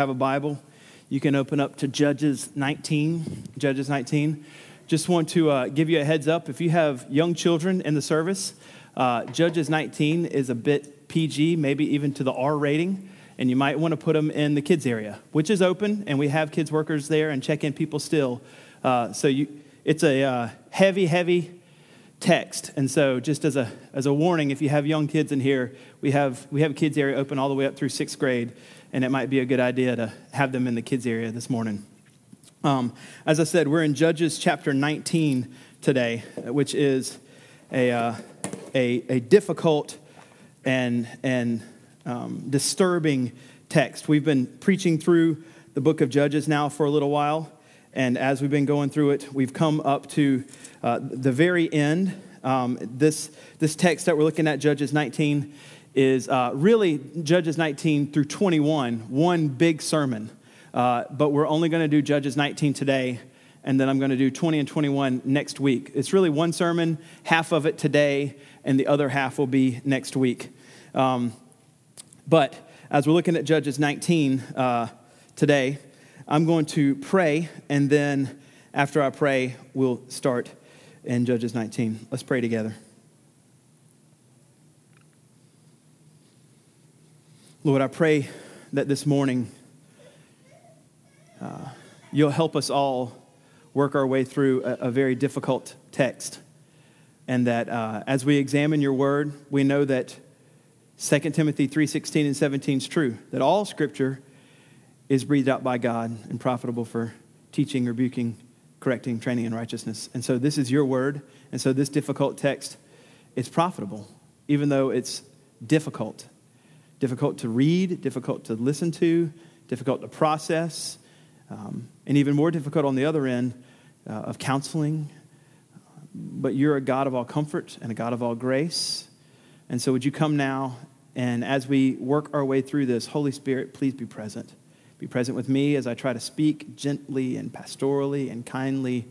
have a Bible, you can open up to Judges 19. Judges 19. Just want to uh, give you a heads up if you have young children in the service, uh, Judges 19 is a bit PG, maybe even to the R rating, and you might want to put them in the kids area, which is open, and we have kids workers there and check in people still. Uh, so you, it's a uh, heavy, heavy text. And so, just as a, as a warning, if you have young kids in here, we have, we have kids area open all the way up through sixth grade and it might be a good idea to have them in the kids' area this morning. Um, as I said, we're in Judges chapter 19 today, which is a, uh, a, a, difficult and, and um, disturbing text. We've been preaching through the book of Judges now for a little while, and as we've been going through it, we've come up to uh, the very end. Um, this, this text that we're looking at, Judges 19, is uh, really Judges 19 through 21, one big sermon. Uh, but we're only going to do Judges 19 today, and then I'm going to do 20 and 21 next week. It's really one sermon, half of it today, and the other half will be next week. Um, but as we're looking at Judges 19 uh, today, I'm going to pray, and then after I pray, we'll start in Judges 19. Let's pray together. Lord, I pray that this morning uh, you'll help us all work our way through a, a very difficult text. And that uh, as we examine your word, we know that 2 Timothy 3:16 and 17 is true, that all scripture is breathed out by God and profitable for teaching, rebuking, correcting, training in righteousness. And so this is your word, and so this difficult text is profitable, even though it's difficult difficult to read, difficult to listen to, difficult to process, um, and even more difficult on the other end uh, of counseling. But you're a God of all comfort and a God of all grace. And so, would you come now and as we work our way through this, Holy Spirit, please be present. Be present with me as I try to speak gently and pastorally and kindly,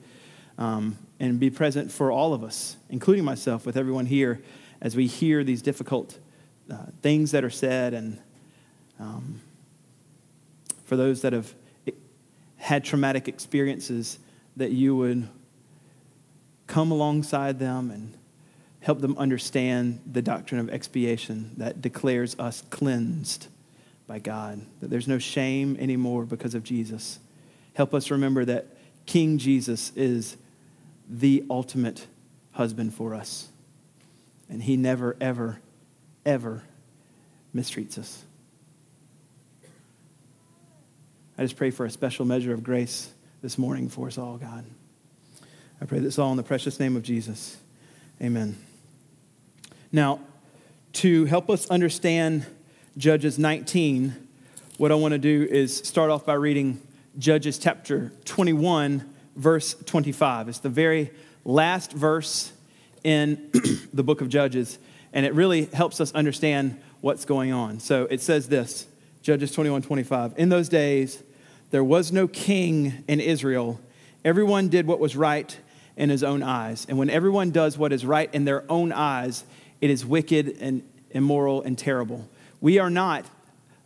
um, and be present for all of us, including myself, with everyone here, as we hear these difficult uh, things that are said, and um, for those that have had traumatic experiences, that you would come alongside them and help them understand the doctrine of expiation that declares us cleansed by God, that there's no shame anymore because of Jesus. Help us remember that King Jesus is the ultimate husband for us. And he never, ever ever mistreats us. I just pray for a special measure of grace this morning for us all, God. I pray this all in the precious name of Jesus. Amen. Now, to help us understand Judges 19, what I want to do is start off by reading Judges chapter 21, verse 25. It's the very last verse in the book of Judges and it really helps us understand what's going on. So it says this Judges 21 25. In those days, there was no king in Israel. Everyone did what was right in his own eyes. And when everyone does what is right in their own eyes, it is wicked and immoral and terrible. We are not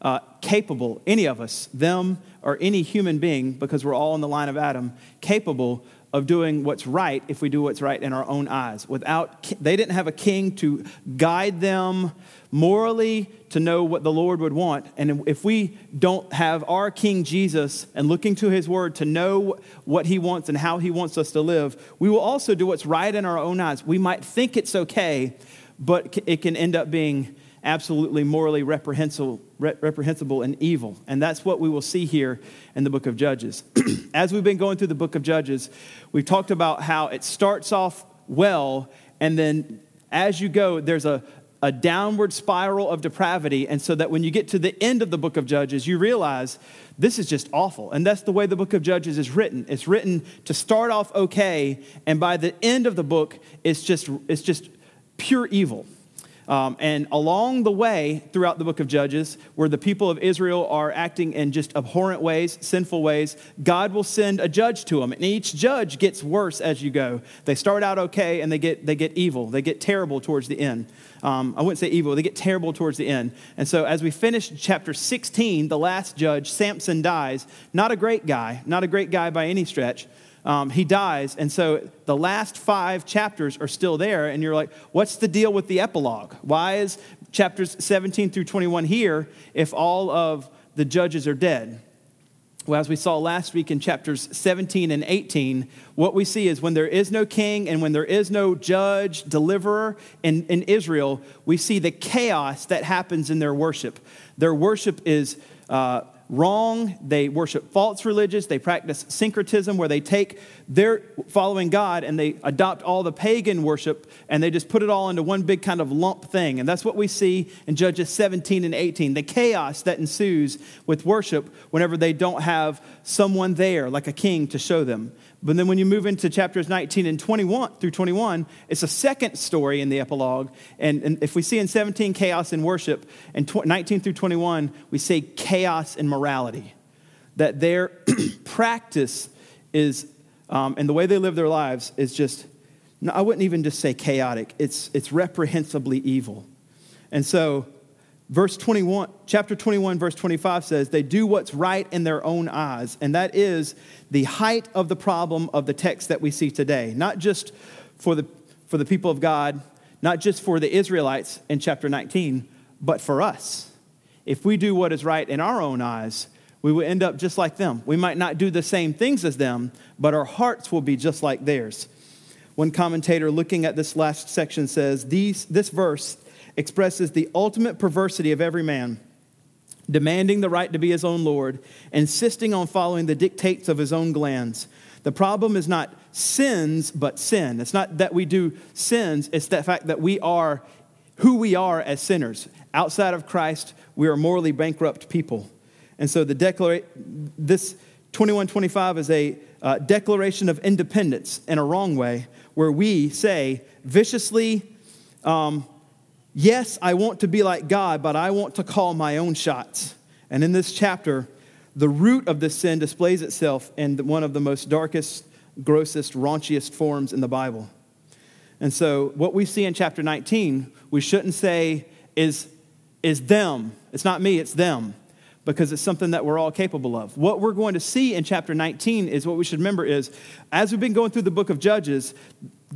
uh, capable, any of us, them or any human being, because we're all in the line of Adam, capable of doing what's right if we do what's right in our own eyes. Without they didn't have a king to guide them morally to know what the Lord would want. And if we don't have our King Jesus and looking to his word to know what he wants and how he wants us to live, we will also do what's right in our own eyes. We might think it's okay, but it can end up being absolutely morally reprehensible, reprehensible and evil. And that's what we will see here in the book of Judges. As we've been going through the book of Judges, we've talked about how it starts off well, and then as you go, there's a, a downward spiral of depravity. And so that when you get to the end of the book of Judges, you realize this is just awful. And that's the way the book of Judges is written. It's written to start off okay, and by the end of the book, it's just, it's just pure evil. Um, and along the way, throughout the book of Judges, where the people of Israel are acting in just abhorrent ways, sinful ways, God will send a judge to them. And each judge gets worse as you go. They start out okay and they get, they get evil, they get terrible towards the end. Um, I wouldn't say evil, they get terrible towards the end. And so as we finish chapter 16, the last judge, Samson, dies. Not a great guy, not a great guy by any stretch um, he dies. And so the last five chapters are still there. And you're like, what's the deal with the epilogue? Why is chapters 17 through 21 here if all of the judges are dead? Well, as we saw last week in chapters 17 and 18, what we see is when there is no king and when there is no judge, deliverer in, in Israel, we see the chaos that happens in their worship. Their worship is uh, wrong. They worship false religions. They practice syncretism, where they take their following God and they adopt all the pagan worship and they just put it all into one big kind of lump thing. And that's what we see in Judges 17 and 18 the chaos that ensues with worship whenever they don't have someone there, like a king, to show them. But then when you move into chapters 19 and 21 through 21, it's a second story in the epilogue. And, and if we see in 17 chaos in worship, and tw- 19 through 21, we see chaos in morality. That their practice is, um, and the way they live their lives is just, I wouldn't even just say chaotic, it's, it's reprehensibly evil. And so verse 21 chapter 21 verse 25 says they do what's right in their own eyes and that is the height of the problem of the text that we see today not just for the for the people of god not just for the israelites in chapter 19 but for us. If we do what is right in our own eyes we will end up just like them. We might not do the same things as them but our hearts will be just like theirs. One commentator looking at this last section says these, this verse expresses the ultimate perversity of every man, demanding the right to be his own Lord, insisting on following the dictates of his own glands. The problem is not sins, but sin. It's not that we do sins, it's the fact that we are who we are as sinners. Outside of Christ, we are morally bankrupt people. And so the declara- this 2125 is a uh, declaration of independence in a wrong way, where we say viciously, um, Yes, I want to be like God, but I want to call my own shots. And in this chapter, the root of this sin displays itself in one of the most darkest, grossest, raunchiest forms in the Bible. And so, what we see in chapter 19, we shouldn't say is, is them. It's not me, it's them, because it's something that we're all capable of. What we're going to see in chapter 19 is what we should remember is as we've been going through the book of Judges,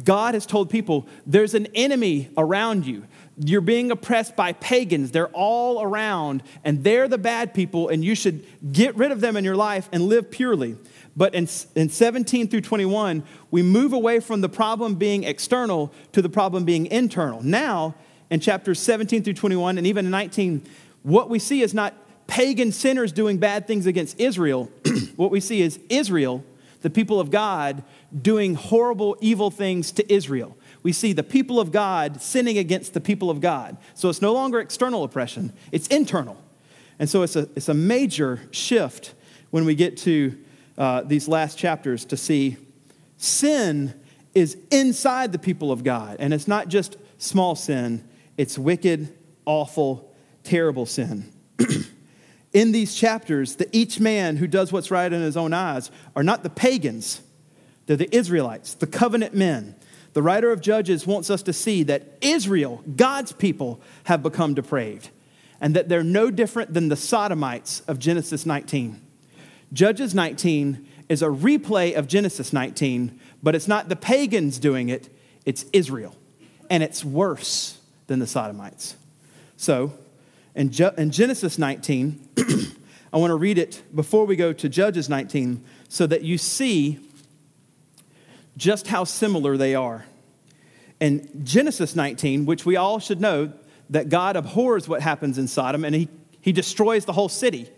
God has told people there's an enemy around you. You're being oppressed by pagans. They're all around, and they're the bad people, and you should get rid of them in your life and live purely. But in, in 17 through 21, we move away from the problem being external to the problem being internal. Now, in chapters 17 through 21, and even in 19, what we see is not pagan sinners doing bad things against Israel. what we see is Israel, the people of God, doing horrible, evil things to Israel we see the people of God sinning against the people of God. So it's no longer external oppression, it's internal. And so it's a, it's a major shift when we get to uh, these last chapters to see sin is inside the people of God. And it's not just small sin, it's wicked, awful, terrible sin. in these chapters, the each man who does what's right in his own eyes are not the pagans, they're the Israelites, the covenant men, the writer of Judges wants us to see that Israel, God's people, have become depraved and that they're no different than the Sodomites of Genesis 19. Judges 19 is a replay of Genesis 19, but it's not the pagans doing it, it's Israel. And it's worse than the Sodomites. So, in, in Genesis 19, I want to read it before we go to Judges 19 so that you see just how similar they are. In Genesis 19, which we all should know that God abhors what happens in Sodom and he, he destroys the whole city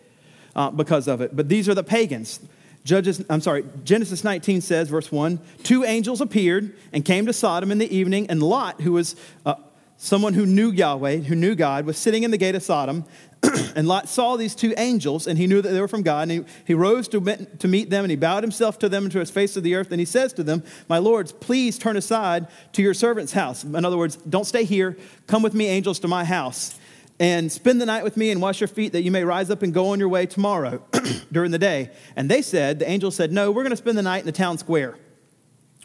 uh, because of it. But these are the pagans. Judges, I'm sorry, Genesis 19 says, verse 1 Two angels appeared and came to Sodom in the evening, and Lot, who was uh, someone who knew Yahweh, who knew God, was sitting in the gate of Sodom. and Lot saw these two angels, and he knew that they were from God. And he, he rose to, to meet them, and he bowed himself to them and to his face to the earth. And he says to them, My lords, please turn aside to your servant's house. In other words, don't stay here. Come with me, angels, to my house, and spend the night with me and wash your feet, that you may rise up and go on your way tomorrow during the day. And they said, The angel said, No, we're going to spend the night in the town square.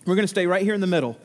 We're going to stay right here in the middle.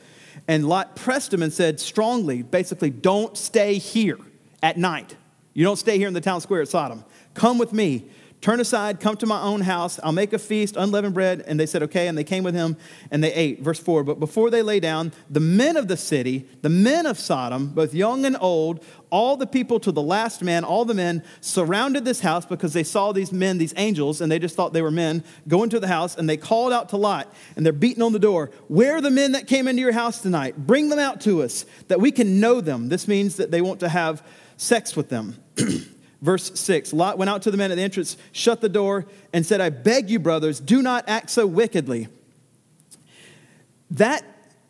And Lot pressed him and said strongly, basically, don't stay here at night. You don't stay here in the town square at Sodom. Come with me. Turn aside, come to my own house. I'll make a feast, unleavened bread. And they said, okay. And they came with him and they ate. Verse 4 But before they lay down, the men of the city, the men of Sodom, both young and old, all the people to the last man, all the men surrounded this house because they saw these men, these angels, and they just thought they were men, go into the house. And they called out to Lot and they're beating on the door. Where are the men that came into your house tonight? Bring them out to us that we can know them. This means that they want to have sex with them. Verse 6 Lot went out to the men at the entrance, shut the door, and said, I beg you, brothers, do not act so wickedly. That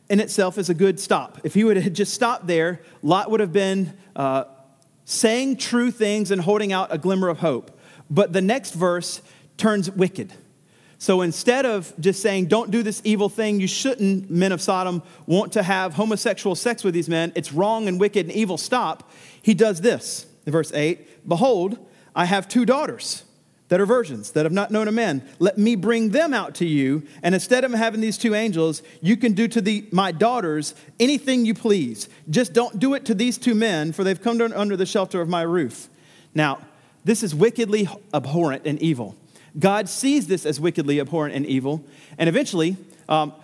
in itself is a good stop. If he would have just stopped there, Lot would have been uh, saying true things and holding out a glimmer of hope. But the next verse turns wicked. So instead of just saying, don't do this evil thing, you shouldn't, men of Sodom, want to have homosexual sex with these men, it's wrong and wicked and evil, stop. He does this in verse 8 Behold, I have two daughters that are virgins, that have not known a man. Let me bring them out to you. And instead of having these two angels, you can do to the, my daughters anything you please. Just don't do it to these two men, for they've come under the shelter of my roof. Now, this is wickedly abhorrent and evil. God sees this as wickedly abhorrent and evil. And eventually, um,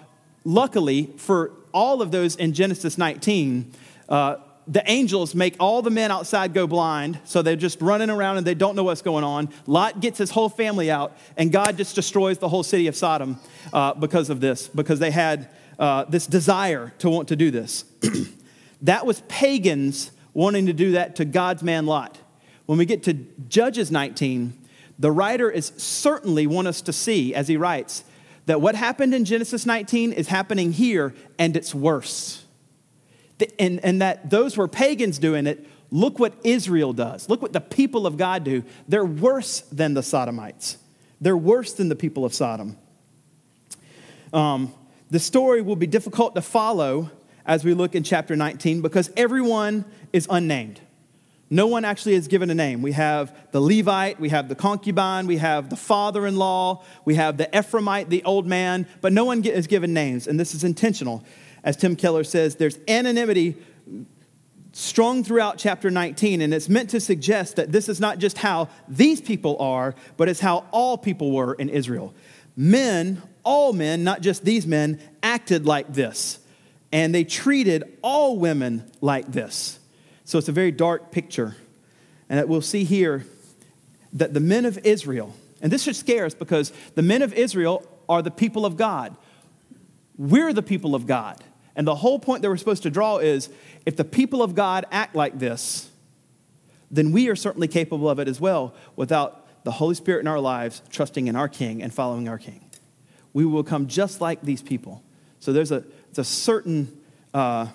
luckily for all of those in Genesis 19, uh, the angels make all the men outside go blind, so they're just running around and they don't know what's going on. Lot gets his whole family out, and God just destroys the whole city of Sodom uh, because of this, because they had uh, this desire to want to do this. that was pagans wanting to do that to God's man Lot. When we get to Judges 19, the writer is certainly want us to see, as he writes, that what happened in Genesis 19 is happening here, and it's worse. And, and that those were pagans doing it. Look what Israel does. Look what the people of God do. They're worse than the Sodomites, they're worse than the people of Sodom. Um, the story will be difficult to follow as we look in chapter 19 because everyone is unnamed. No one actually is given a name. We have the Levite, we have the concubine, we have the father in law, we have the Ephraimite, the old man, but no one is given names, and this is intentional. As Tim Keller says, there's anonymity strong throughout chapter 19, and it's meant to suggest that this is not just how these people are, but it's how all people were in Israel. Men, all men, not just these men, acted like this, and they treated all women like this. So it's a very dark picture. And we'll see here that the men of Israel, and this should scare us because the men of Israel are the people of God. We're the people of God. And the whole point that we're supposed to draw is if the people of God act like this, then we are certainly capable of it as well without the Holy Spirit in our lives trusting in our King and following our King. We will become just like these people. So there's a, there's a certain uh,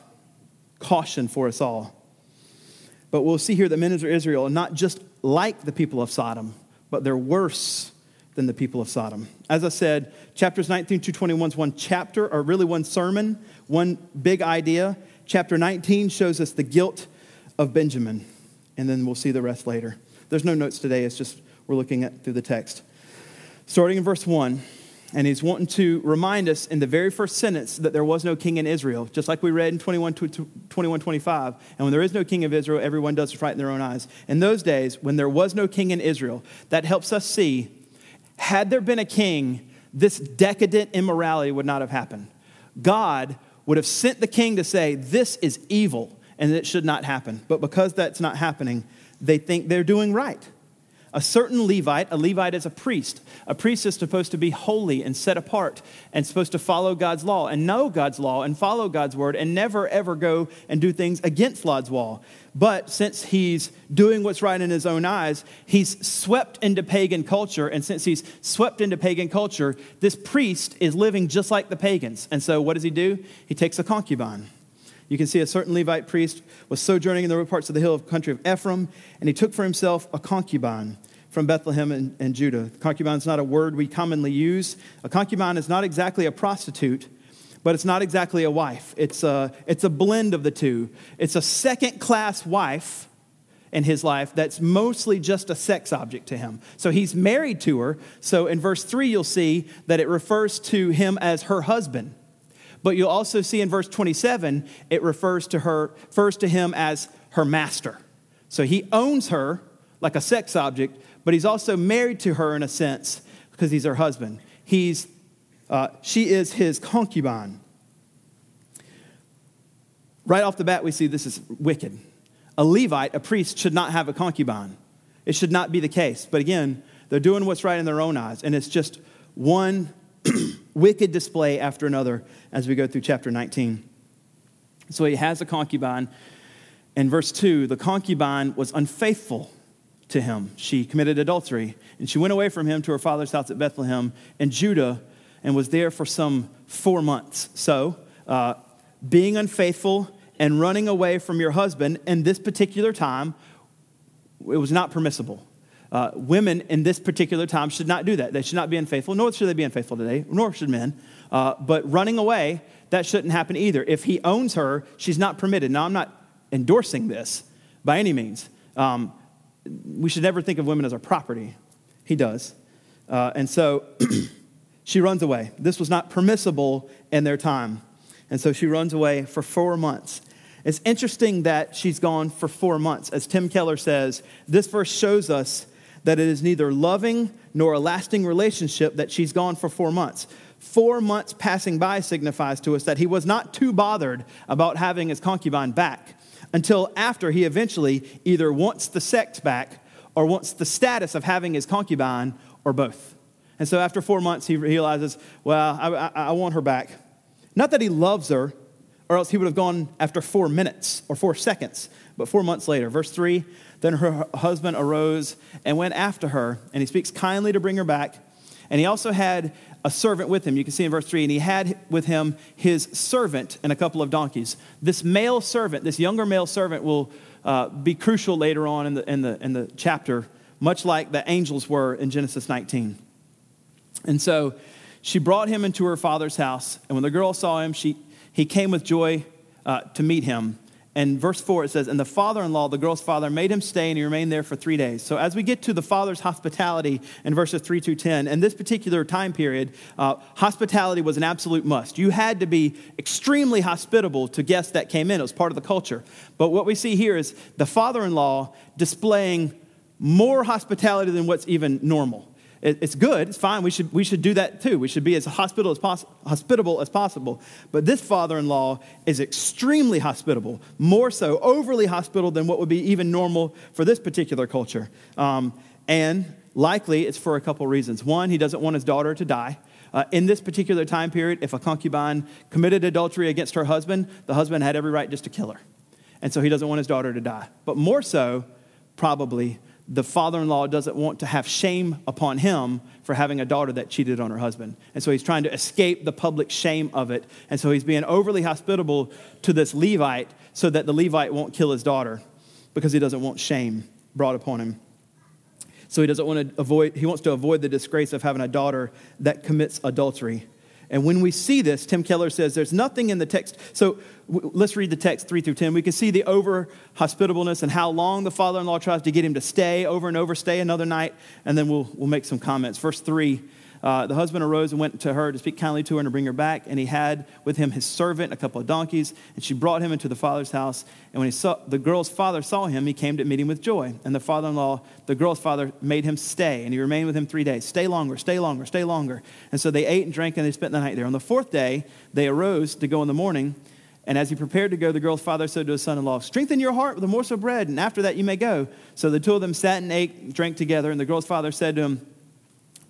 caution for us all. But we'll see here that men of Israel are not just like the people of Sodom, but they're worse than the people of Sodom. As I said, chapters 19 to 21 is one chapter, or really one sermon, one big idea. Chapter 19 shows us the guilt of Benjamin, and then we'll see the rest later. There's no notes today, it's just we're looking at through the text. Starting in verse 1. And he's wanting to remind us in the very first sentence that there was no king in Israel, just like we read in 21, 21 25. And when there is no king of Israel, everyone does what's right in their own eyes. In those days, when there was no king in Israel, that helps us see had there been a king, this decadent immorality would not have happened. God would have sent the king to say, This is evil and it should not happen. But because that's not happening, they think they're doing right. A certain Levite, a Levite is a priest. A priest is supposed to be holy and set apart and supposed to follow God's law and know God's law and follow God's word and never ever go and do things against God's law. But since he's doing what's right in his own eyes, he's swept into pagan culture. And since he's swept into pagan culture, this priest is living just like the pagans. And so what does he do? He takes a concubine. You can see a certain Levite priest was sojourning in the parts of the hill of country of Ephraim, and he took for himself a concubine from Bethlehem and, and Judah. Concubine is not a word we commonly use. A concubine is not exactly a prostitute, but it's not exactly a wife. It's a, it's a blend of the two. It's a second class wife in his life that's mostly just a sex object to him. So he's married to her. So in verse 3, you'll see that it refers to him as her husband. But you'll also see in verse 27, it refers to her, refers to him as her master. So he owns her like a sex object, but he's also married to her in a sense because he's her husband. He's, uh, she is his concubine. Right off the bat, we see this is wicked. A Levite, a priest, should not have a concubine. It should not be the case. But again, they're doing what's right in their own eyes, and it's just one wicked display after another as we go through chapter 19. So he has a concubine. In verse 2, the concubine was unfaithful to him. She committed adultery, and she went away from him to her father's house at Bethlehem in Judah and was there for some four months. So, uh, being unfaithful and running away from your husband in this particular time, it was not permissible. Uh, women in this particular time should not do that. They should not be unfaithful, nor should they be unfaithful today, nor should men. Uh, but running away, that shouldn't happen either. If he owns her, she's not permitted. Now, I'm not endorsing this by any means. Um, we should never think of women as our property. He does. Uh, and so she runs away. This was not permissible in their time. And so she runs away for four months. It's interesting that she's gone for four months. As Tim Keller says, this verse shows us that it is neither loving nor a lasting relationship that she's gone for four months. Four months passing by signifies to us that he was not too bothered about having his concubine back until after he eventually either wants the sex back or wants the status of having his concubine or both. And so after four months, he realizes, well, I, I, I want her back. Not that he loves her, or else he would have gone after four minutes or four seconds, but four months later. Verse 3 Then her husband arose and went after her, and he speaks kindly to bring her back. And he also had a servant with him. You can see in verse 3, and he had with him his servant and a couple of donkeys. This male servant, this younger male servant, will uh, be crucial later on in the, in, the, in the chapter, much like the angels were in Genesis 19. And so she brought him into her father's house, and when the girl saw him, she, he came with joy uh, to meet him. And verse 4, it says, And the father in law, the girl's father, made him stay, and he remained there for three days. So, as we get to the father's hospitality in verses 3 to 10, in this particular time period, uh, hospitality was an absolute must. You had to be extremely hospitable to guests that came in, it was part of the culture. But what we see here is the father in law displaying more hospitality than what's even normal it's good, it's fine. We should, we should do that too. We should be as hospitable as, poss- hospitable as possible. But this father in law is extremely hospitable, more so, overly hospitable than what would be even normal for this particular culture. Um, and likely it's for a couple reasons. One, he doesn't want his daughter to die. Uh, in this particular time period, if a concubine committed adultery against her husband, the husband had every right just to kill her. And so he doesn't want his daughter to die. But more so, probably, the father in law doesn't want to have shame upon him for having a daughter that cheated on her husband. And so he's trying to escape the public shame of it. And so he's being overly hospitable to this Levite so that the Levite won't kill his daughter because he doesn't want shame brought upon him. So he doesn't want to avoid, he wants to avoid the disgrace of having a daughter that commits adultery. And when we see this, Tim Keller says there's nothing in the text. So w- let's read the text 3 through 10. We can see the over hospitableness and how long the father in law tries to get him to stay over and over, stay another night, and then we'll, we'll make some comments. Verse 3 uh, the husband arose and went to her to speak kindly to her and to bring her back. And he had with him his servant, a couple of donkeys, and she brought him into the father's house. And when he saw, the girl's father saw him, he came to meet him with joy. And the father in law, the girl's father, made him stay, and he remained with him three days. Stay longer, stay longer, stay longer. And so they ate and drank, and they spent the night there. On the fourth day, they arose to go in the morning. And as he prepared to go, the girl's father said to his son in law, Strengthen your heart with a morsel of bread, and after that you may go. So the two of them sat and ate and drank together. And the girl's father said to him,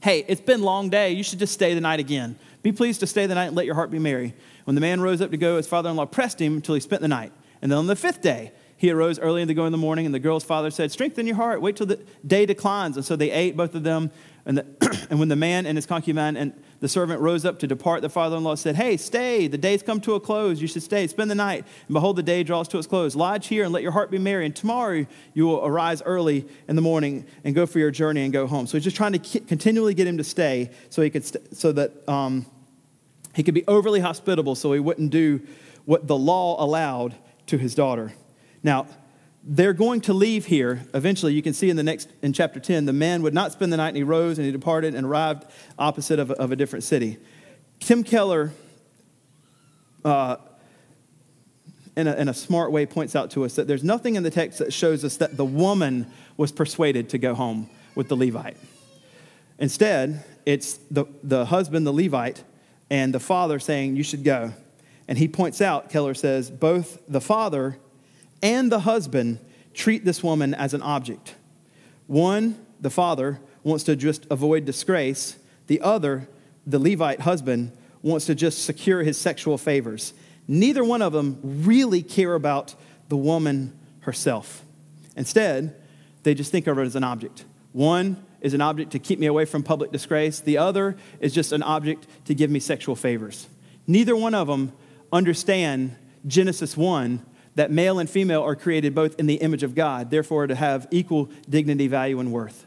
Hey, it's been long day. You should just stay the night again. Be pleased to stay the night and let your heart be merry. When the man rose up to go, his father in law pressed him until he spent the night. And then on the fifth day, he arose early to go in the morning, and the girl's father said, Strengthen your heart, wait till the day declines. And so they ate, both of them, And, the, and when the man and his concubine and the servant rose up to depart, the father in law said, Hey, stay, the day's come to a close. You should stay, spend the night. And behold, the day draws to its close. Lodge here and let your heart be merry. And tomorrow you will arise early in the morning and go for your journey and go home. So he's just trying to continually get him to stay so, he could st- so that um, he could be overly hospitable so he wouldn't do what the law allowed to his daughter. Now, they're going to leave here. Eventually you can see in the next in chapter 10 the man would not spend the night and he rose and he departed and arrived opposite of a, of a different city. Tim keller uh, in, a, in a smart way points out to us that there's nothing in the text that shows us that the woman was persuaded to go home with the levite. Instead it's the, the husband the levite and the father saying you should go. And he points out keller says both the father and the husband treat this woman as an object. One, the father, wants to just avoid disgrace. The other, the Levite husband, wants to just secure his sexual favors. Neither one of them really care about the woman herself. Instead, they just think of her as an object. One is an object to keep me away from public disgrace, the other is just an object to give me sexual favors. Neither one of them understand Genesis 1 that male and female are created both in the image of God, therefore to have equal dignity, value, and worth.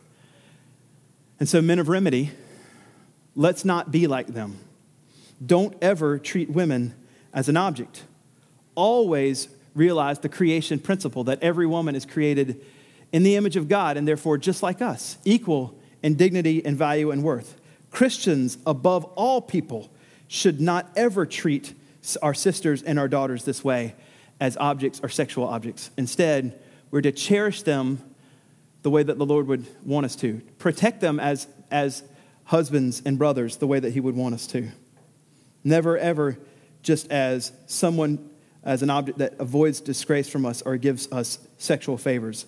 And so, men of remedy, let's not be like them. Don't ever treat women as an object. Always realize the creation principle that every woman is created in the image of God and therefore just like us, equal in dignity and value and worth. Christians, above all people, should not ever treat our sisters and our daughters this way as objects or sexual objects. Instead, we're to cherish them the way that the Lord would want us to, protect them as, as husbands and brothers the way that He would want us to. Never, ever just as someone, as an object that avoids disgrace from us or gives us sexual favors.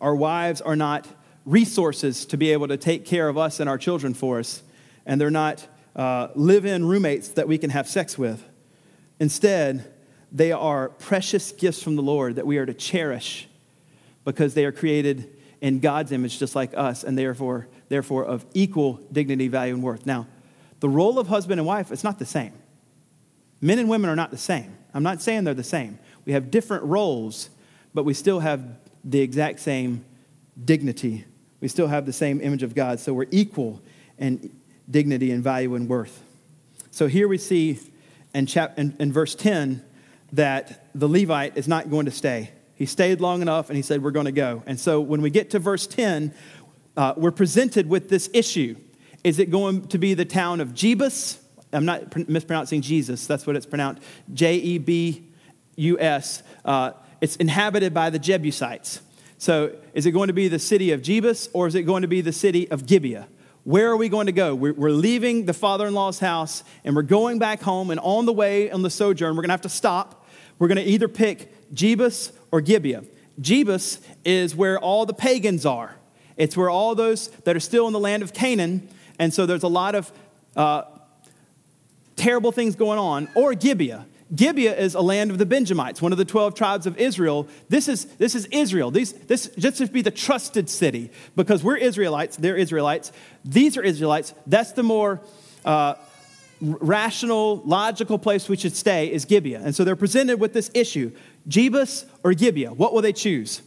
Our wives are not resources to be able to take care of us and our children for us, and they're not uh, live in roommates that we can have sex with. Instead, they are precious gifts from the Lord that we are to cherish because they are created in God's image just like us and therefore, therefore of equal dignity, value, and worth. Now, the role of husband and wife is not the same. Men and women are not the same. I'm not saying they're the same. We have different roles, but we still have the exact same dignity. We still have the same image of God. So we're equal in dignity and value and worth. So here we see in, chap- in, in verse 10 that the Levite is not going to stay. He stayed long enough and he said, We're going to go. And so when we get to verse 10, uh, we're presented with this issue. Is it going to be the town of Jebus? I'm not mispronouncing Jesus, that's what it's pronounced J E B U S. Uh, it's inhabited by the Jebusites. So is it going to be the city of Jebus or is it going to be the city of Gibeah? Where are we going to go? We're, we're leaving the father in law's house and we're going back home. And on the way, on the sojourn, we're going to have to stop we're going to either pick Jebus or Gibeah. Jebus is where all the pagans are. It's where all those that are still in the land of Canaan, and so there's a lot of uh, terrible things going on. Or Gibeah. Gibeah is a land of the Benjamites, one of the 12 tribes of Israel. This is, this is Israel. These, this just to be the trusted city because we're Israelites, they're Israelites. These are Israelites. That's the more uh, rational, logical place we should stay is Gibeah. And so they're presented with this issue Jebus or Gibeah. What will they choose?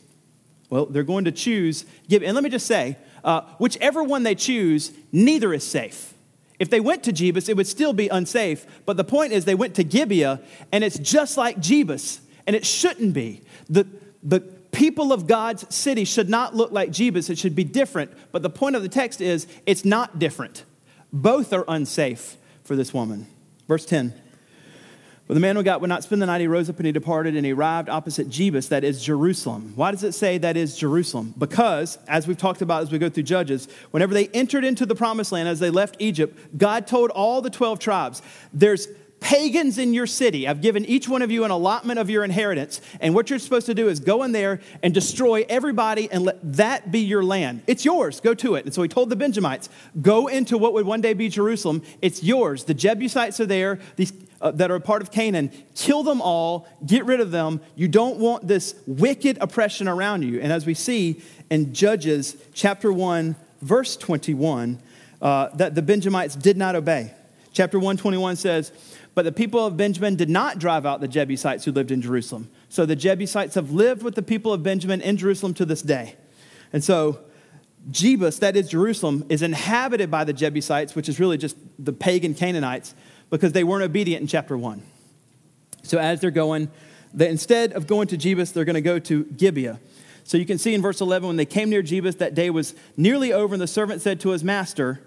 Well, they're going to choose Gibeah. And let me just say, uh, whichever one they choose, neither is safe. If they went to Jebus, it would still be unsafe. But the point is, they went to Gibeah, and it's just like Jebus, and it shouldn't be. The, the people of God's city should not look like Jebus, it should be different. But the point of the text is, it's not different. Both are unsafe for this woman. Verse 10. But the man who got would not spend the night. He rose up and he departed and he arrived opposite Jebus, that is Jerusalem. Why does it say that is Jerusalem? Because, as we've talked about as we go through Judges, whenever they entered into the promised land, as they left Egypt, God told all the 12 tribes, there's pagans in your city. I've given each one of you an allotment of your inheritance. And what you're supposed to do is go in there and destroy everybody and let that be your land. It's yours. Go to it. And so he told the Benjamites, go into what would one day be Jerusalem. It's yours. The Jebusites are there. These uh, that are part of Canaan, kill them all, get rid of them. You don't want this wicked oppression around you. And as we see in Judges chapter 1, verse 21 uh, that the Benjamites did not obey. Chapter 121 says, But the people of Benjamin did not drive out the Jebusites who lived in Jerusalem. So the Jebusites have lived with the people of Benjamin in Jerusalem to this day. And so Jebus, that is Jerusalem, is inhabited by the Jebusites, which is really just the pagan Canaanites, because they weren't obedient in chapter 1. So as they're going, they, instead of going to Jebus, they're going to go to Gibeah. So you can see in verse 11, when they came near Jebus, that day was nearly over, and the servant said to his master,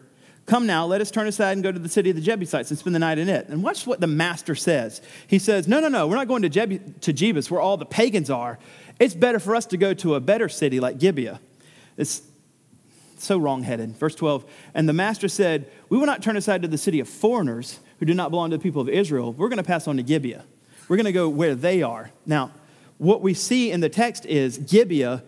Come now, let us turn aside and go to the city of the Jebusites and spend the night in it. And watch what the master says. He says, No, no, no, we're not going to, Jeb- to Jebus where all the pagans are. It's better for us to go to a better city like Gibeah. It's so wrongheaded. Verse 12, and the master said, We will not turn aside to the city of foreigners who do not belong to the people of Israel. We're going to pass on to Gibeah. We're going to go where they are. Now, what we see in the text is Gibeah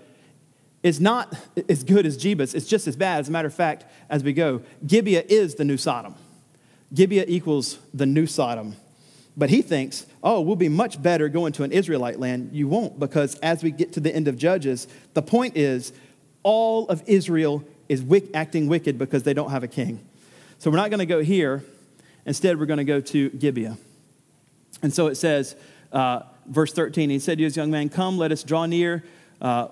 is not as good as Jebus. It's just as bad. As a matter of fact, as we go, Gibeah is the new Sodom. Gibeah equals the new Sodom. But he thinks, oh, we'll be much better going to an Israelite land. You won't, because as we get to the end of Judges, the point is all of Israel is acting wicked because they don't have a king. So we're not going to go here. Instead, we're going to go to Gibeah. And so it says, uh, verse 13, he said to his young man, Come, let us draw near. Uh,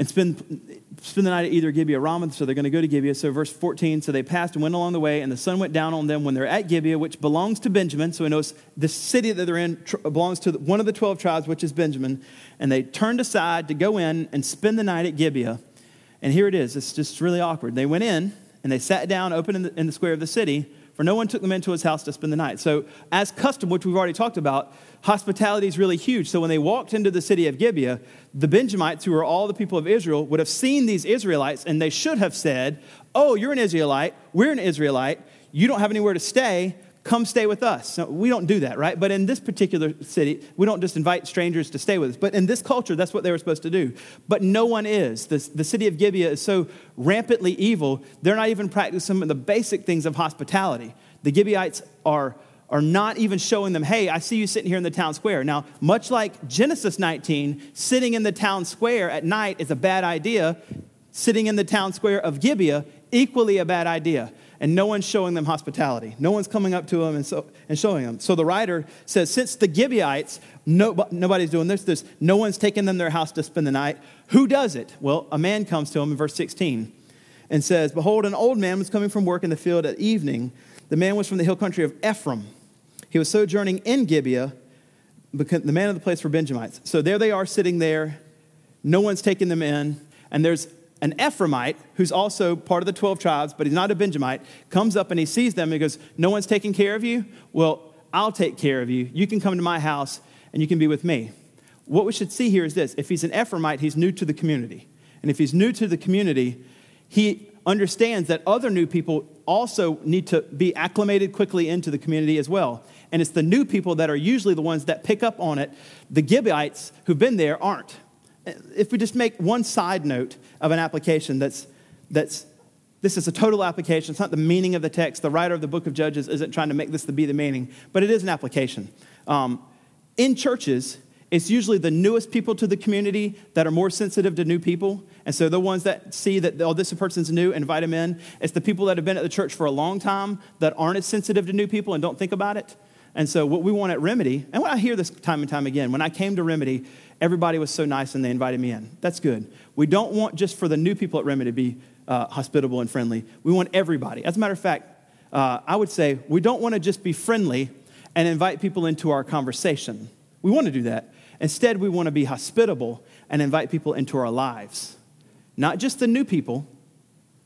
and spend, spend the night at either Gibeah or Ramah. So they're going to go to Gibeah. So verse 14, so they passed and went along the way, and the sun went down on them when they're at Gibeah, which belongs to Benjamin. So we know the city that they're in belongs to one of the 12 tribes, which is Benjamin. And they turned aside to go in and spend the night at Gibeah. And here it is. It's just really awkward. They went in and they sat down open in the, in the square of the city for no one took them into his house to spend the night. So, as custom, which we've already talked about, hospitality is really huge. So, when they walked into the city of Gibeah, the Benjamites, who were all the people of Israel, would have seen these Israelites and they should have said, Oh, you're an Israelite, we're an Israelite, you don't have anywhere to stay come stay with us. So we don't do that, right? But in this particular city, we don't just invite strangers to stay with us. But in this culture, that's what they were supposed to do. But no one is. The, the city of Gibeah is so rampantly evil, they're not even practicing some of the basic things of hospitality. The Gibeonites are, are not even showing them, hey, I see you sitting here in the town square. Now, much like Genesis 19, sitting in the town square at night is a bad idea. Sitting in the town square of Gibeah, equally a bad idea and no one's showing them hospitality. No one's coming up to them and, so, and showing them. So the writer says, since the Gibeonites, no, nobody's doing this, this, no one's taking them their house to spend the night. Who does it? Well, a man comes to him in verse 16 and says, Behold, an old man was coming from work in the field at evening. The man was from the hill country of Ephraim. He was sojourning in Gibeah, the man of the place for Benjamites. So there they are sitting there. No one's taking them in. And there's an Ephraimite, who's also part of the 12 tribes, but he's not a Benjamite, comes up and he sees them and he goes, No one's taking care of you? Well, I'll take care of you. You can come to my house and you can be with me. What we should see here is this if he's an Ephraimite, he's new to the community. And if he's new to the community, he understands that other new people also need to be acclimated quickly into the community as well. And it's the new people that are usually the ones that pick up on it. The Gibeonites who've been there aren't if we just make one side note of an application that's, that's this is a total application. It's not the meaning of the text. The writer of the book of Judges isn't trying to make this to be the meaning, but it is an application. Um, in churches, it's usually the newest people to the community that are more sensitive to new people. And so the ones that see that, oh, this person's new, invite them in. It's the people that have been at the church for a long time that aren't as sensitive to new people and don't think about it. And so what we want at Remedy, and what I hear this time and time again, when I came to Remedy, everybody was so nice and they invited me in. That's good. We don't want just for the new people at Remedy to be uh, hospitable and friendly. We want everybody. As a matter of fact, uh, I would say we don't want to just be friendly and invite people into our conversation. We want to do that. Instead, we want to be hospitable and invite people into our lives. Not just the new people,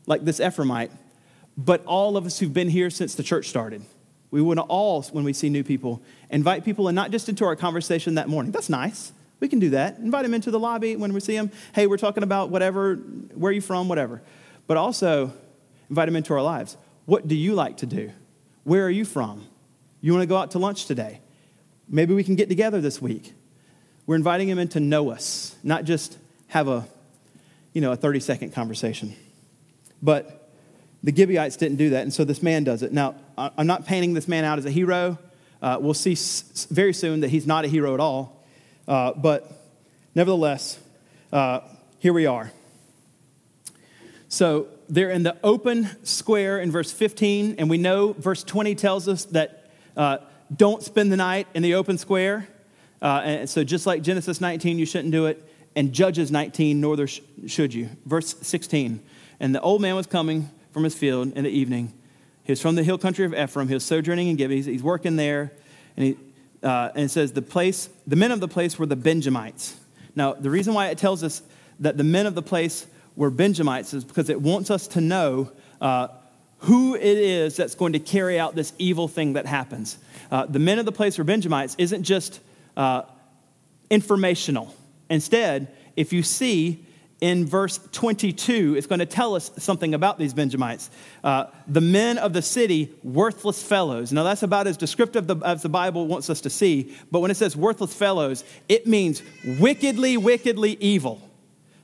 like this Ephraimite, but all of us who've been here since the church started. We want to all, when we see new people, invite people and not just into our conversation that morning. That's nice. We can do that. Invite them into the lobby when we see them. Hey, we're talking about whatever, where are you from, whatever. But also invite them into our lives. What do you like to do? Where are you from? You want to go out to lunch today? Maybe we can get together this week. We're inviting them in to know us, not just have a, you know, a 30 second conversation. But the Gibeonites didn't do that, and so this man does it. Now, I'm not painting this man out as a hero. Uh, we'll see very soon that he's not a hero at all. Uh, but nevertheless, uh, here we are. So they're in the open square in verse 15, and we know verse 20 tells us that uh, don't spend the night in the open square. Uh, and so, just like Genesis 19, you shouldn't do it, and Judges 19, nor sh- should you. Verse 16, and the old man was coming from his field in the evening. He was from the hill country of Ephraim. He was sojourning in Gibeah. He's, he's working there, and, he, uh, and it says the place, the men of the place were the Benjamites. Now, the reason why it tells us that the men of the place were Benjamites is because it wants us to know uh, who it is that's going to carry out this evil thing that happens. Uh, the men of the place were Benjamites isn't just uh, informational. Instead, if you see in verse 22, it's going to tell us something about these Benjamites. Uh, the men of the city, worthless fellows. Now, that's about as descriptive as the Bible wants us to see, but when it says worthless fellows, it means wickedly, wickedly evil.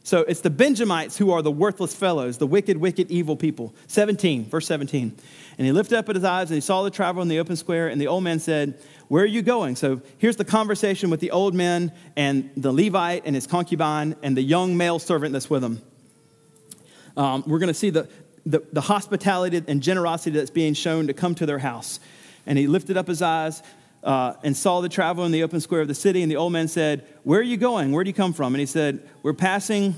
So it's the Benjamites who are the worthless fellows, the wicked, wicked, evil people. 17, verse 17. And he lifted up his eyes and he saw the traveler in the open square, and the old man said, Where are you going? So here's the conversation with the old man and the Levite and his concubine and the young male servant that's with him. Um, we're going to see the, the, the hospitality and generosity that's being shown to come to their house. And he lifted up his eyes uh, and saw the traveler in the open square of the city. And the old man said, Where are you going? Where do you come from? And he said, We're passing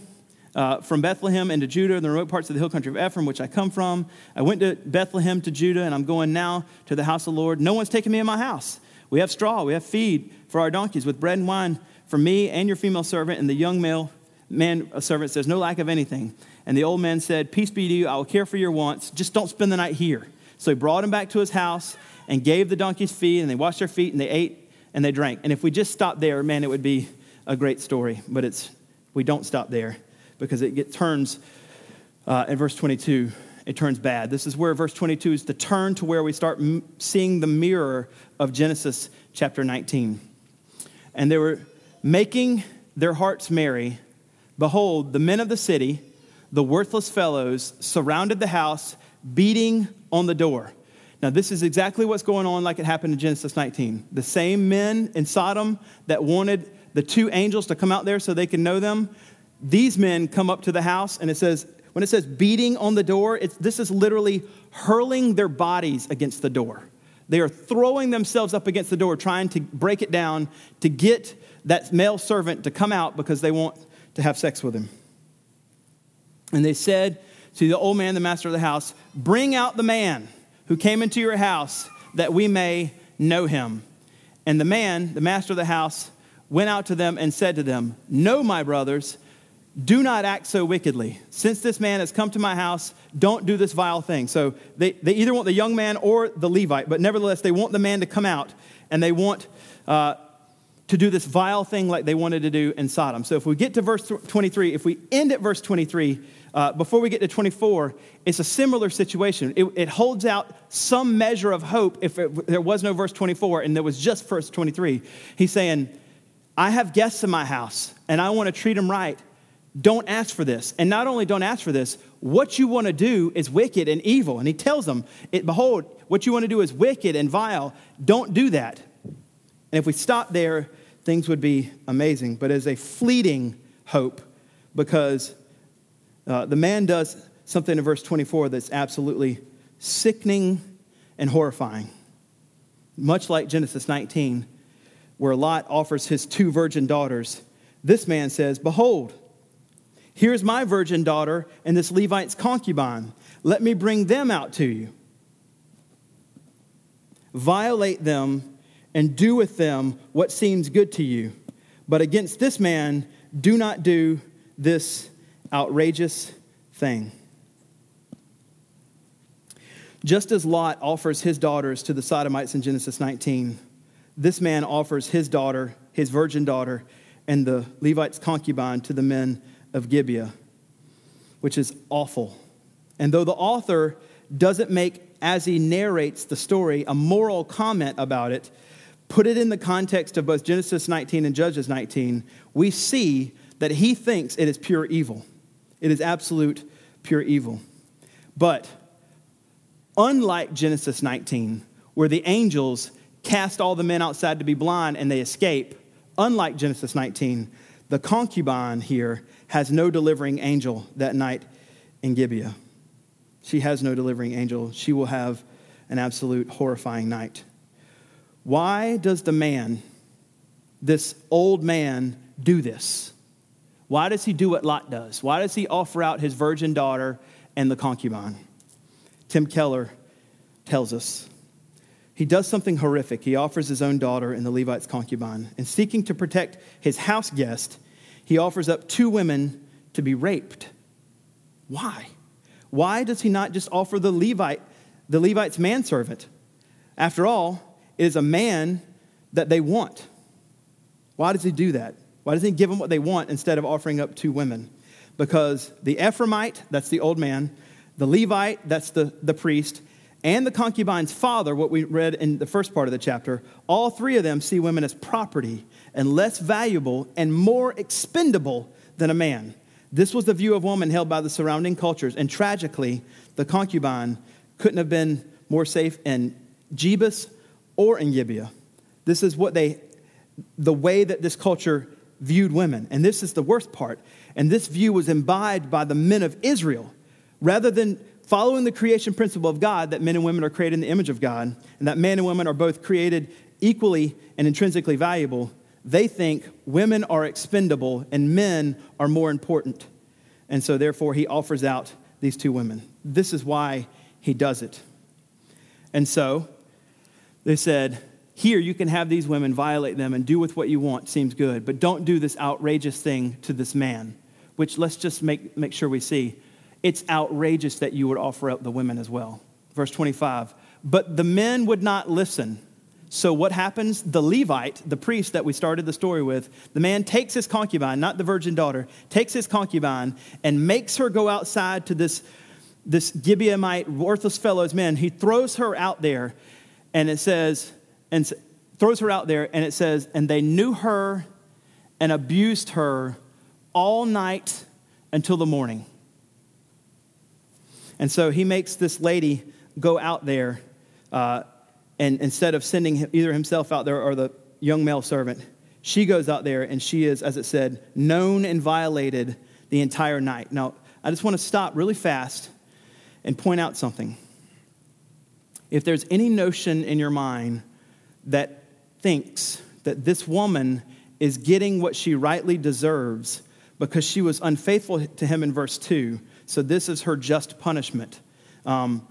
uh, from Bethlehem into Judah, and the remote parts of the hill country of Ephraim, which I come from. I went to Bethlehem to Judah, and I'm going now to the house of the Lord. No one's taken me in my house. We have straw, we have feed for our donkeys with bread and wine for me and your female servant. And the young male man servant says, No lack of anything. And the old man said, Peace be to you. I will care for your wants. Just don't spend the night here. So he brought him back to his house and gave the donkeys feed, and they washed their feet, and they ate and they drank. And if we just stopped there, man, it would be a great story. But it's we don't stop there because it turns uh, in verse 22. It turns bad. This is where verse 22 is the turn to where we start m- seeing the mirror of Genesis chapter 19. And they were making their hearts merry. Behold, the men of the city, the worthless fellows, surrounded the house, beating on the door. Now, this is exactly what's going on, like it happened in Genesis 19. The same men in Sodom that wanted the two angels to come out there so they can know them, these men come up to the house, and it says, when it says beating on the door, this is literally hurling their bodies against the door. They are throwing themselves up against the door, trying to break it down to get that male servant to come out because they want to have sex with him. And they said to the old man, the master of the house, Bring out the man who came into your house that we may know him. And the man, the master of the house, went out to them and said to them, No, my brothers, do not act so wickedly. Since this man has come to my house, don't do this vile thing. So they, they either want the young man or the Levite, but nevertheless, they want the man to come out and they want uh, to do this vile thing like they wanted to do in Sodom. So if we get to verse 23, if we end at verse 23, uh, before we get to 24, it's a similar situation. It, it holds out some measure of hope if it, there was no verse 24 and there was just verse 23. He's saying, I have guests in my house and I want to treat them right. Don't ask for this. And not only don't ask for this, what you want to do is wicked and evil. And he tells them, Behold, what you want to do is wicked and vile. Don't do that. And if we stop there, things would be amazing. But as a fleeting hope, because uh, the man does something in verse 24 that's absolutely sickening and horrifying. Much like Genesis 19, where Lot offers his two virgin daughters, this man says, Behold, here's my virgin daughter and this Levite's concubine. Let me bring them out to you. Violate them and do with them what seems good to you. But against this man, do not do this outrageous thing. Just as Lot offers his daughters to the Sodomites in Genesis 19, this man offers his daughter, his virgin daughter, and the Levite's concubine to the men of Gibeah, which is awful. And though the author doesn't make, as he narrates the story, a moral comment about it, put it in the context of both Genesis 19 and Judges 19, we see that he thinks it is pure evil. It is absolute pure evil. But unlike Genesis 19, where the angels cast all the men outside to be blind and they escape, unlike Genesis 19, the concubine here has no delivering angel that night in Gibeah. She has no delivering angel. She will have an absolute horrifying night. Why does the man, this old man, do this? Why does he do what Lot does? Why does he offer out his virgin daughter and the concubine? Tim Keller tells us he does something horrific. He offers his own daughter and the Levite's concubine. And seeking to protect his house guest, he offers up two women to be raped. Why? Why does he not just offer the Levite, the Levite's manservant? After all, it is a man that they want. Why does he do that? Why doesn't he give them what they want instead of offering up two women? Because the Ephraimite, that's the old man, the Levite, that's the, the priest, and the concubine's father, what we read in the first part of the chapter, all three of them see women as property and less valuable and more expendable than a man. This was the view of woman held by the surrounding cultures, and tragically, the concubine couldn't have been more safe in Jebus or in Gibeah. This is what they, the way that this culture viewed women. And this is the worst part. And this view was imbibed by the men of Israel. Rather than following the creation principle of God, that men and women are created in the image of God, and that men and women are both created equally and intrinsically valuable, they think women are expendable and men are more important. And so, therefore, he offers out these two women. This is why he does it. And so, they said, Here, you can have these women, violate them, and do with what you want, seems good, but don't do this outrageous thing to this man, which let's just make, make sure we see. It's outrageous that you would offer up the women as well. Verse 25, but the men would not listen. So, what happens? The Levite, the priest that we started the story with, the man takes his concubine, not the virgin daughter, takes his concubine and makes her go outside to this, this Gibeonite, worthless fellow's men. He throws her out there and it says, and throws her out there, and it says, and they knew her and abused her all night until the morning. And so he makes this lady go out there, uh, and instead of sending either himself out there or the young male servant, she goes out there and she is, as it said, known and violated the entire night. Now, I just want to stop really fast and point out something if there's any notion in your mind that thinks that this woman is getting what she rightly deserves because she was unfaithful to him in verse 2, so this is her just punishment, um,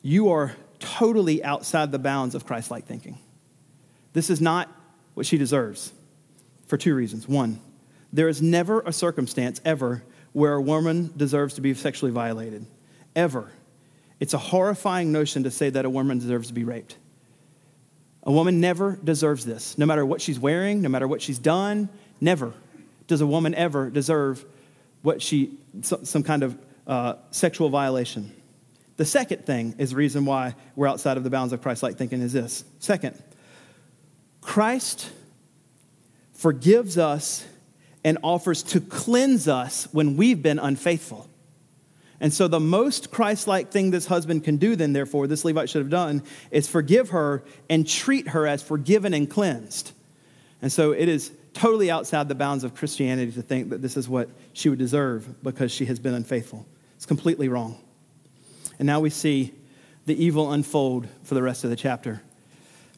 you are totally outside the bounds of Christ like thinking. This is not what she deserves for two reasons. One, there is never a circumstance ever where a woman deserves to be sexually violated. Ever. It's a horrifying notion to say that a woman deserves to be raped. A woman never deserves this. No matter what she's wearing, no matter what she's done, never does a woman ever deserve what she, some kind of uh, sexual violation. The second thing is the reason why we're outside of the bounds of Christ like thinking is this. Second, Christ forgives us and offers to cleanse us when we've been unfaithful. And so, the most Christ like thing this husband can do, then, therefore, this Levite should have done, is forgive her and treat her as forgiven and cleansed. And so, it is totally outside the bounds of Christianity to think that this is what she would deserve because she has been unfaithful. It's completely wrong. And now we see the evil unfold for the rest of the chapter.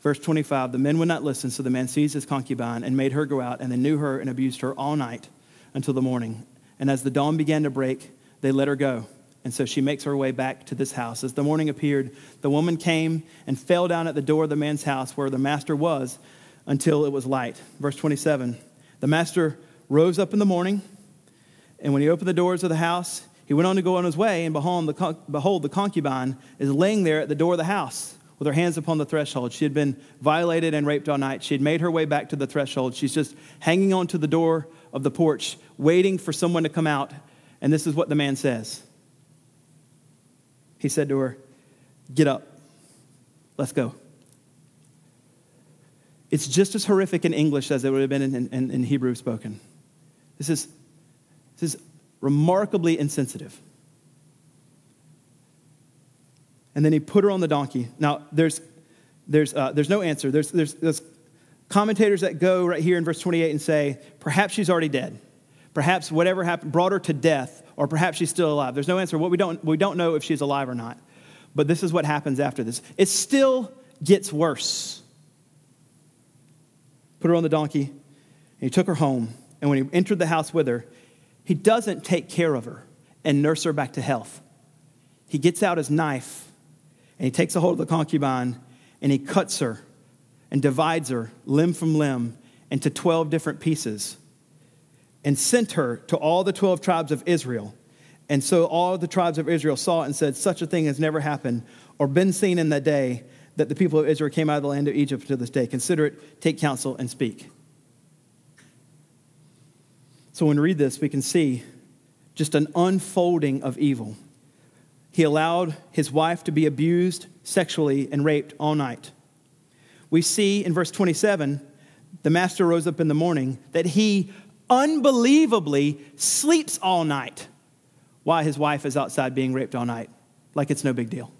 Verse 25 The men would not listen, so the man seized his concubine and made her go out, and they knew her and abused her all night until the morning. And as the dawn began to break, they let her go. And so she makes her way back to this house. As the morning appeared, the woman came and fell down at the door of the man's house where the master was until it was light. Verse 27 The master rose up in the morning, and when he opened the doors of the house, he went on to go on his way, and behold, the, behold, the concubine is laying there at the door of the house with her hands upon the threshold. She had been violated and raped all night. She had made her way back to the threshold. She's just hanging on to the door of the porch, waiting for someone to come out and this is what the man says. He said to her, Get up, let's go. It's just as horrific in English as it would have been in, in, in Hebrew spoken. This is, this is remarkably insensitive. And then he put her on the donkey. Now, there's, there's, uh, there's no answer. There's, there's, there's commentators that go right here in verse 28 and say, perhaps she's already dead. Perhaps whatever happened brought her to death, or perhaps she's still alive. There's no answer. What we don't, we don't know if she's alive or not. But this is what happens after this. It still gets worse. Put her on the donkey, and he took her home. And when he entered the house with her, he doesn't take care of her and nurse her back to health. He gets out his knife and he takes a hold of the concubine and he cuts her and divides her limb from limb into 12 different pieces and sent her to all the 12 tribes of Israel. And so all the tribes of Israel saw it and said, Such a thing has never happened or been seen in that day that the people of Israel came out of the land of Egypt to this day. Consider it, take counsel, and speak. So when we read this, we can see just an unfolding of evil. He allowed his wife to be abused sexually and raped all night. We see in verse 27 the master rose up in the morning that he unbelievably sleeps all night while his wife is outside being raped all night, like it's no big deal.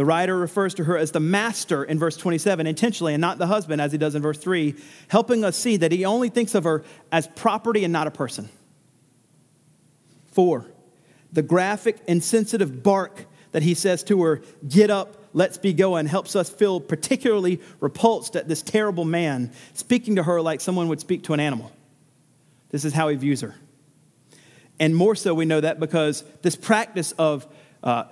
The writer refers to her as the master in verse 27 intentionally and not the husband as he does in verse 3, helping us see that he only thinks of her as property and not a person. Four, the graphic, and insensitive bark that he says to her, Get up, let's be going, helps us feel particularly repulsed at this terrible man speaking to her like someone would speak to an animal. This is how he views her. And more so, we know that because this practice of uh,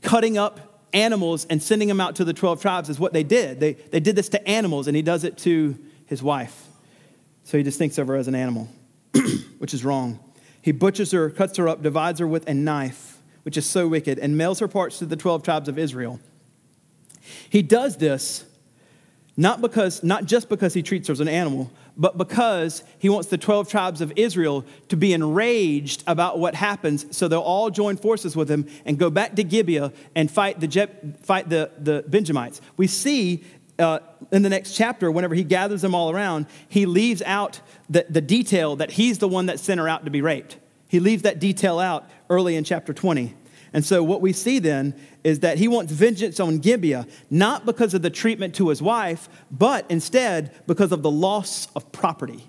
cutting up animals and sending them out to the 12 tribes is what they did. They, they did this to animals, and he does it to his wife. So he just thinks of her as an animal, which is wrong. He butchers her, cuts her up, divides her with a knife, which is so wicked, and mails her parts to the 12 tribes of Israel. He does this not because not just because he treats her as an animal, but because he wants the 12 tribes of Israel to be enraged about what happens, so they'll all join forces with him and go back to Gibeah and fight the, Je- fight the, the Benjamites. We see uh, in the next chapter, whenever he gathers them all around, he leaves out the, the detail that he's the one that sent her out to be raped. He leaves that detail out early in chapter 20. And so what we see then is that he wants vengeance on Gibeah, not because of the treatment to his wife, but instead because of the loss of property.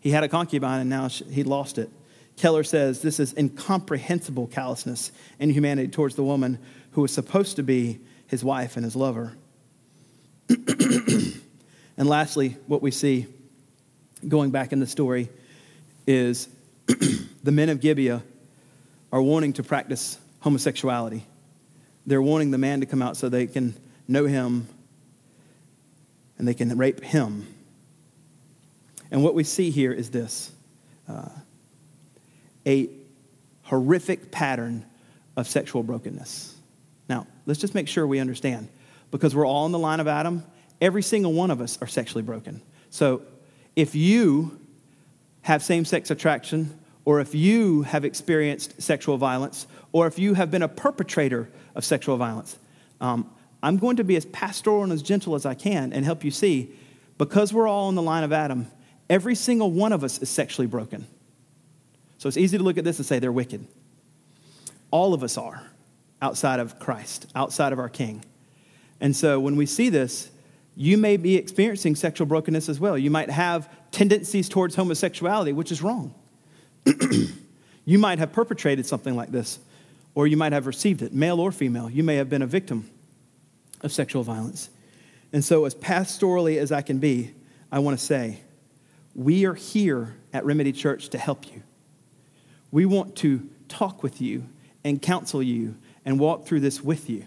He had a concubine and now he lost it. Keller says this is incomprehensible callousness and humanity towards the woman who was supposed to be his wife and his lover. and lastly, what we see going back in the story is the men of Gibeah are wanting to practice homosexuality. They're wanting the man to come out so they can know him and they can rape him. And what we see here is this uh, a horrific pattern of sexual brokenness. Now, let's just make sure we understand because we're all in the line of Adam, every single one of us are sexually broken. So if you have same sex attraction or if you have experienced sexual violence, or if you have been a perpetrator of sexual violence. Um, I'm going to be as pastoral and as gentle as I can and help you see because we're all in the line of Adam, every single one of us is sexually broken. So it's easy to look at this and say they're wicked. All of us are outside of Christ, outside of our King. And so when we see this, you may be experiencing sexual brokenness as well. You might have tendencies towards homosexuality, which is wrong. you might have perpetrated something like this, or you might have received it, male or female. You may have been a victim of sexual violence. And so, as pastorally as I can be, I want to say, we are here at Remedy Church to help you. We want to talk with you and counsel you and walk through this with you.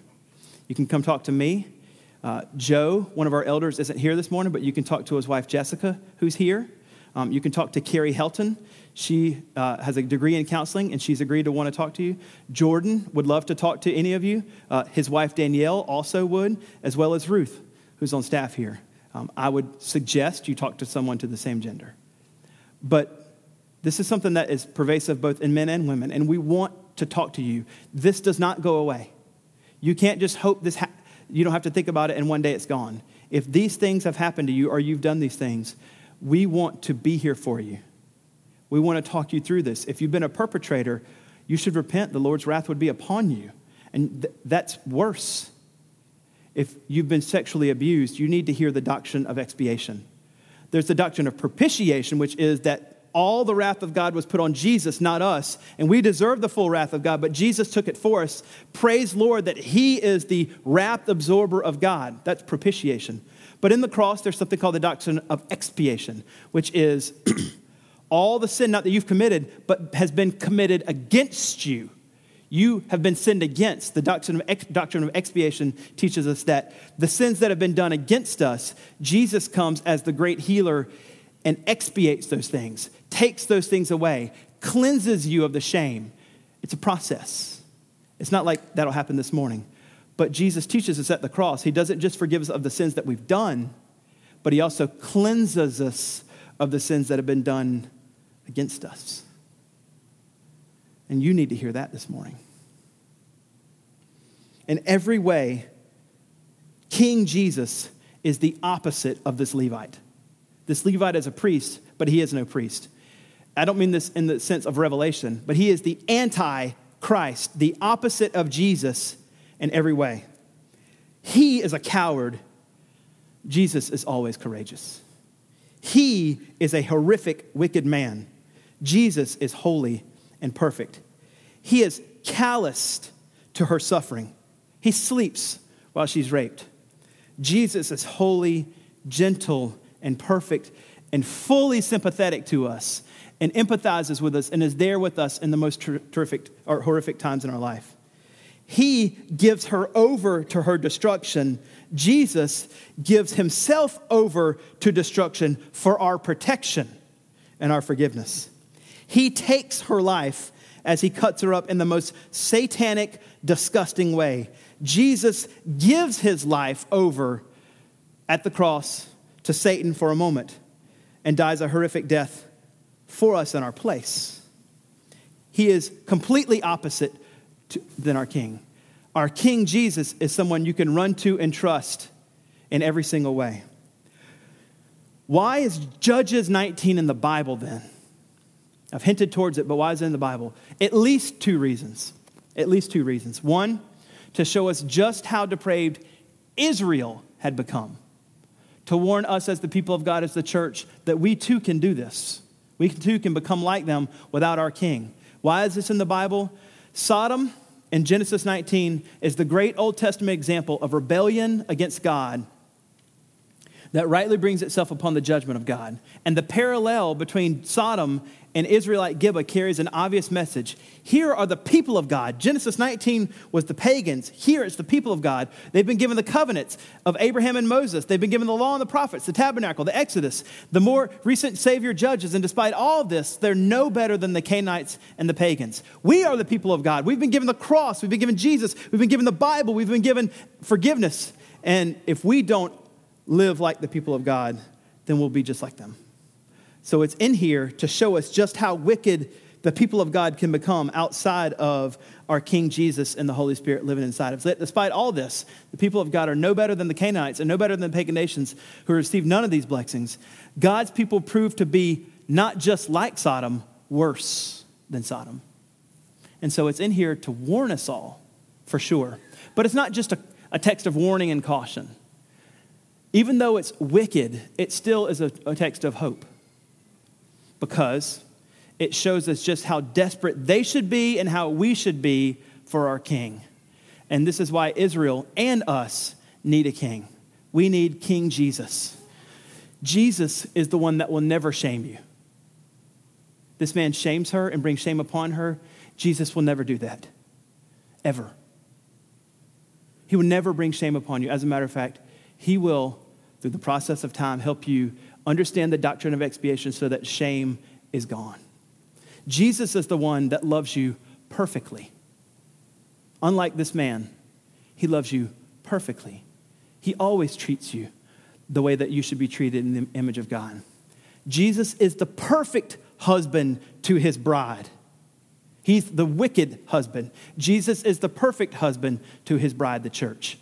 You can come talk to me. Uh, Joe, one of our elders, isn't here this morning, but you can talk to his wife Jessica, who's here. Um, you can talk to Carrie Helton. She uh, has a degree in counseling and she's agreed to want to talk to you. Jordan would love to talk to any of you. Uh, his wife Danielle also would, as well as Ruth, who's on staff here. Um, I would suggest you talk to someone to the same gender. But this is something that is pervasive both in men and women, and we want to talk to you. This does not go away. You can't just hope this, ha- you don't have to think about it and one day it's gone. If these things have happened to you or you've done these things, we want to be here for you. We want to talk you through this. If you've been a perpetrator, you should repent. The Lord's wrath would be upon you. And th- that's worse. If you've been sexually abused, you need to hear the doctrine of expiation. There's the doctrine of propitiation, which is that all the wrath of God was put on Jesus, not us. And we deserve the full wrath of God, but Jesus took it for us. Praise Lord that He is the wrath absorber of God. That's propitiation. But in the cross, there's something called the doctrine of expiation, which is all the sin, not that you've committed, but has been committed against you. You have been sinned against. The doctrine of, ex- doctrine of expiation teaches us that the sins that have been done against us, Jesus comes as the great healer and expiates those things, takes those things away, cleanses you of the shame. It's a process. It's not like that'll happen this morning. But Jesus teaches us at the cross, He doesn't just forgive us of the sins that we've done, but He also cleanses us of the sins that have been done against us. And you need to hear that this morning. In every way, King Jesus is the opposite of this Levite. This Levite is a priest, but he is no priest. I don't mean this in the sense of revelation, but he is the anti Christ, the opposite of Jesus in every way. He is a coward. Jesus is always courageous. He is a horrific, wicked man. Jesus is holy and perfect. He is calloused to her suffering. He sleeps while she's raped. Jesus is holy, gentle, and perfect, and fully sympathetic to us, and empathizes with us, and is there with us in the most terrific or horrific times in our life. He gives her over to her destruction. Jesus gives himself over to destruction for our protection and our forgiveness. He takes her life as he cuts her up in the most satanic, disgusting way. Jesus gives his life over at the cross to Satan for a moment and dies a horrific death for us in our place. He is completely opposite to, than our King. Our King Jesus is someone you can run to and trust in every single way. Why is Judges 19 in the Bible then? I've hinted towards it, but why is it in the Bible? At least two reasons. At least two reasons. One, to show us just how depraved Israel had become. To warn us as the people of God, as the church, that we too can do this. We too can become like them without our king. Why is this in the Bible? Sodom in Genesis 19 is the great Old Testament example of rebellion against God that rightly brings itself upon the judgment of God. And the parallel between Sodom and Israelite Gibeah carries an obvious message. Here are the people of God. Genesis 19 was the pagans. Here it's the people of God. They've been given the covenants of Abraham and Moses. They've been given the law and the prophets, the tabernacle, the Exodus, the more recent Savior judges. And despite all this, they're no better than the Canaanites and the pagans. We are the people of God. We've been given the cross. We've been given Jesus. We've been given the Bible. We've been given forgiveness. And if we don't live like the people of God, then we'll be just like them. So it's in here to show us just how wicked the people of God can become outside of our King Jesus and the Holy Spirit living inside of us. Despite all this, the people of God are no better than the Canaanites and no better than the pagan nations who receive none of these blessings. God's people prove to be not just like Sodom, worse than Sodom. And so it's in here to warn us all, for sure. But it's not just a, a text of warning and caution. Even though it's wicked, it still is a, a text of hope because it shows us just how desperate they should be and how we should be for our king. And this is why Israel and us need a king. We need King Jesus. Jesus is the one that will never shame you. This man shames her and brings shame upon her. Jesus will never do that, ever. He will never bring shame upon you. As a matter of fact, he will, through the process of time, help you understand the doctrine of expiation so that shame is gone. Jesus is the one that loves you perfectly. Unlike this man, he loves you perfectly. He always treats you the way that you should be treated in the image of God. Jesus is the perfect husband to his bride. He's the wicked husband. Jesus is the perfect husband to his bride, the church.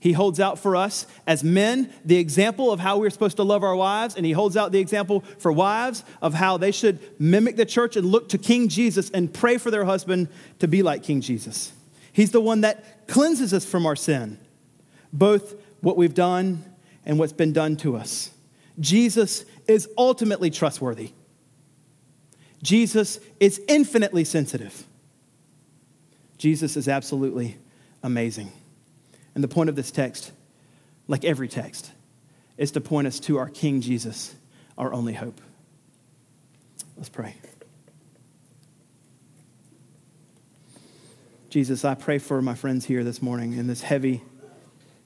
He holds out for us as men the example of how we're supposed to love our wives, and he holds out the example for wives of how they should mimic the church and look to King Jesus and pray for their husband to be like King Jesus. He's the one that cleanses us from our sin, both what we've done and what's been done to us. Jesus is ultimately trustworthy. Jesus is infinitely sensitive. Jesus is absolutely amazing. And the point of this text, like every text, is to point us to our King Jesus, our only hope. Let's pray. Jesus, I pray for my friends here this morning in this heavy,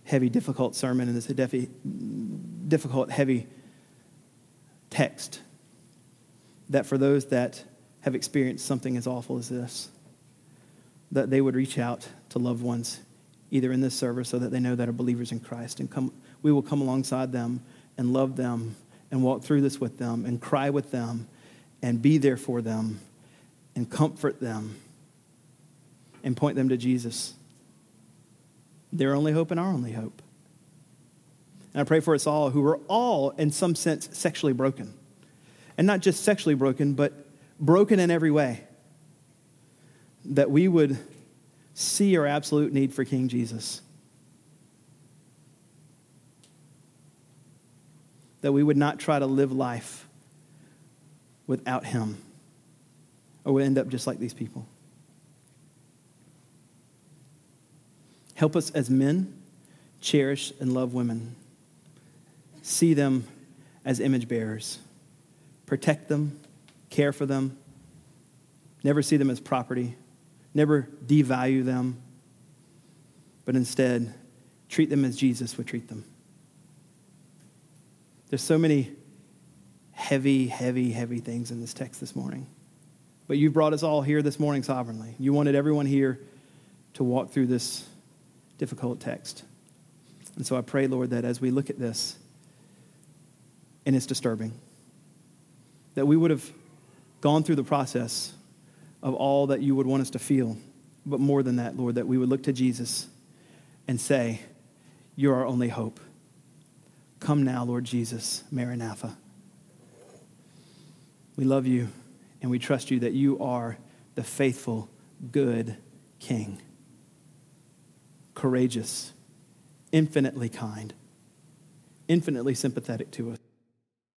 heavy, difficult sermon, in this difficult, heavy text, that for those that have experienced something as awful as this, that they would reach out to loved ones, either in this service so that they know that are believers in Christ, and come, we will come alongside them and love them and walk through this with them and cry with them and be there for them and comfort them and point them to Jesus. Their only hope and our only hope. And I pray for us all who are all, in some sense, sexually broken. And not just sexually broken, but broken in every way. That we would see our absolute need for King Jesus. That we would not try to live life without Him, or we end up just like these people. Help us as men cherish and love women. See them as image bearers, protect them, care for them, never see them as property, never devalue them, but instead treat them as Jesus would treat them. There's so many heavy, heavy, heavy things in this text this morning. But you brought us all here this morning sovereignly. You wanted everyone here to walk through this difficult text. And so I pray, Lord, that as we look at this, and it's disturbing. That we would have gone through the process of all that you would want us to feel. But more than that, Lord, that we would look to Jesus and say, You're our only hope. Come now, Lord Jesus, Maranatha. We love you and we trust you that you are the faithful, good King, courageous, infinitely kind, infinitely sympathetic to us.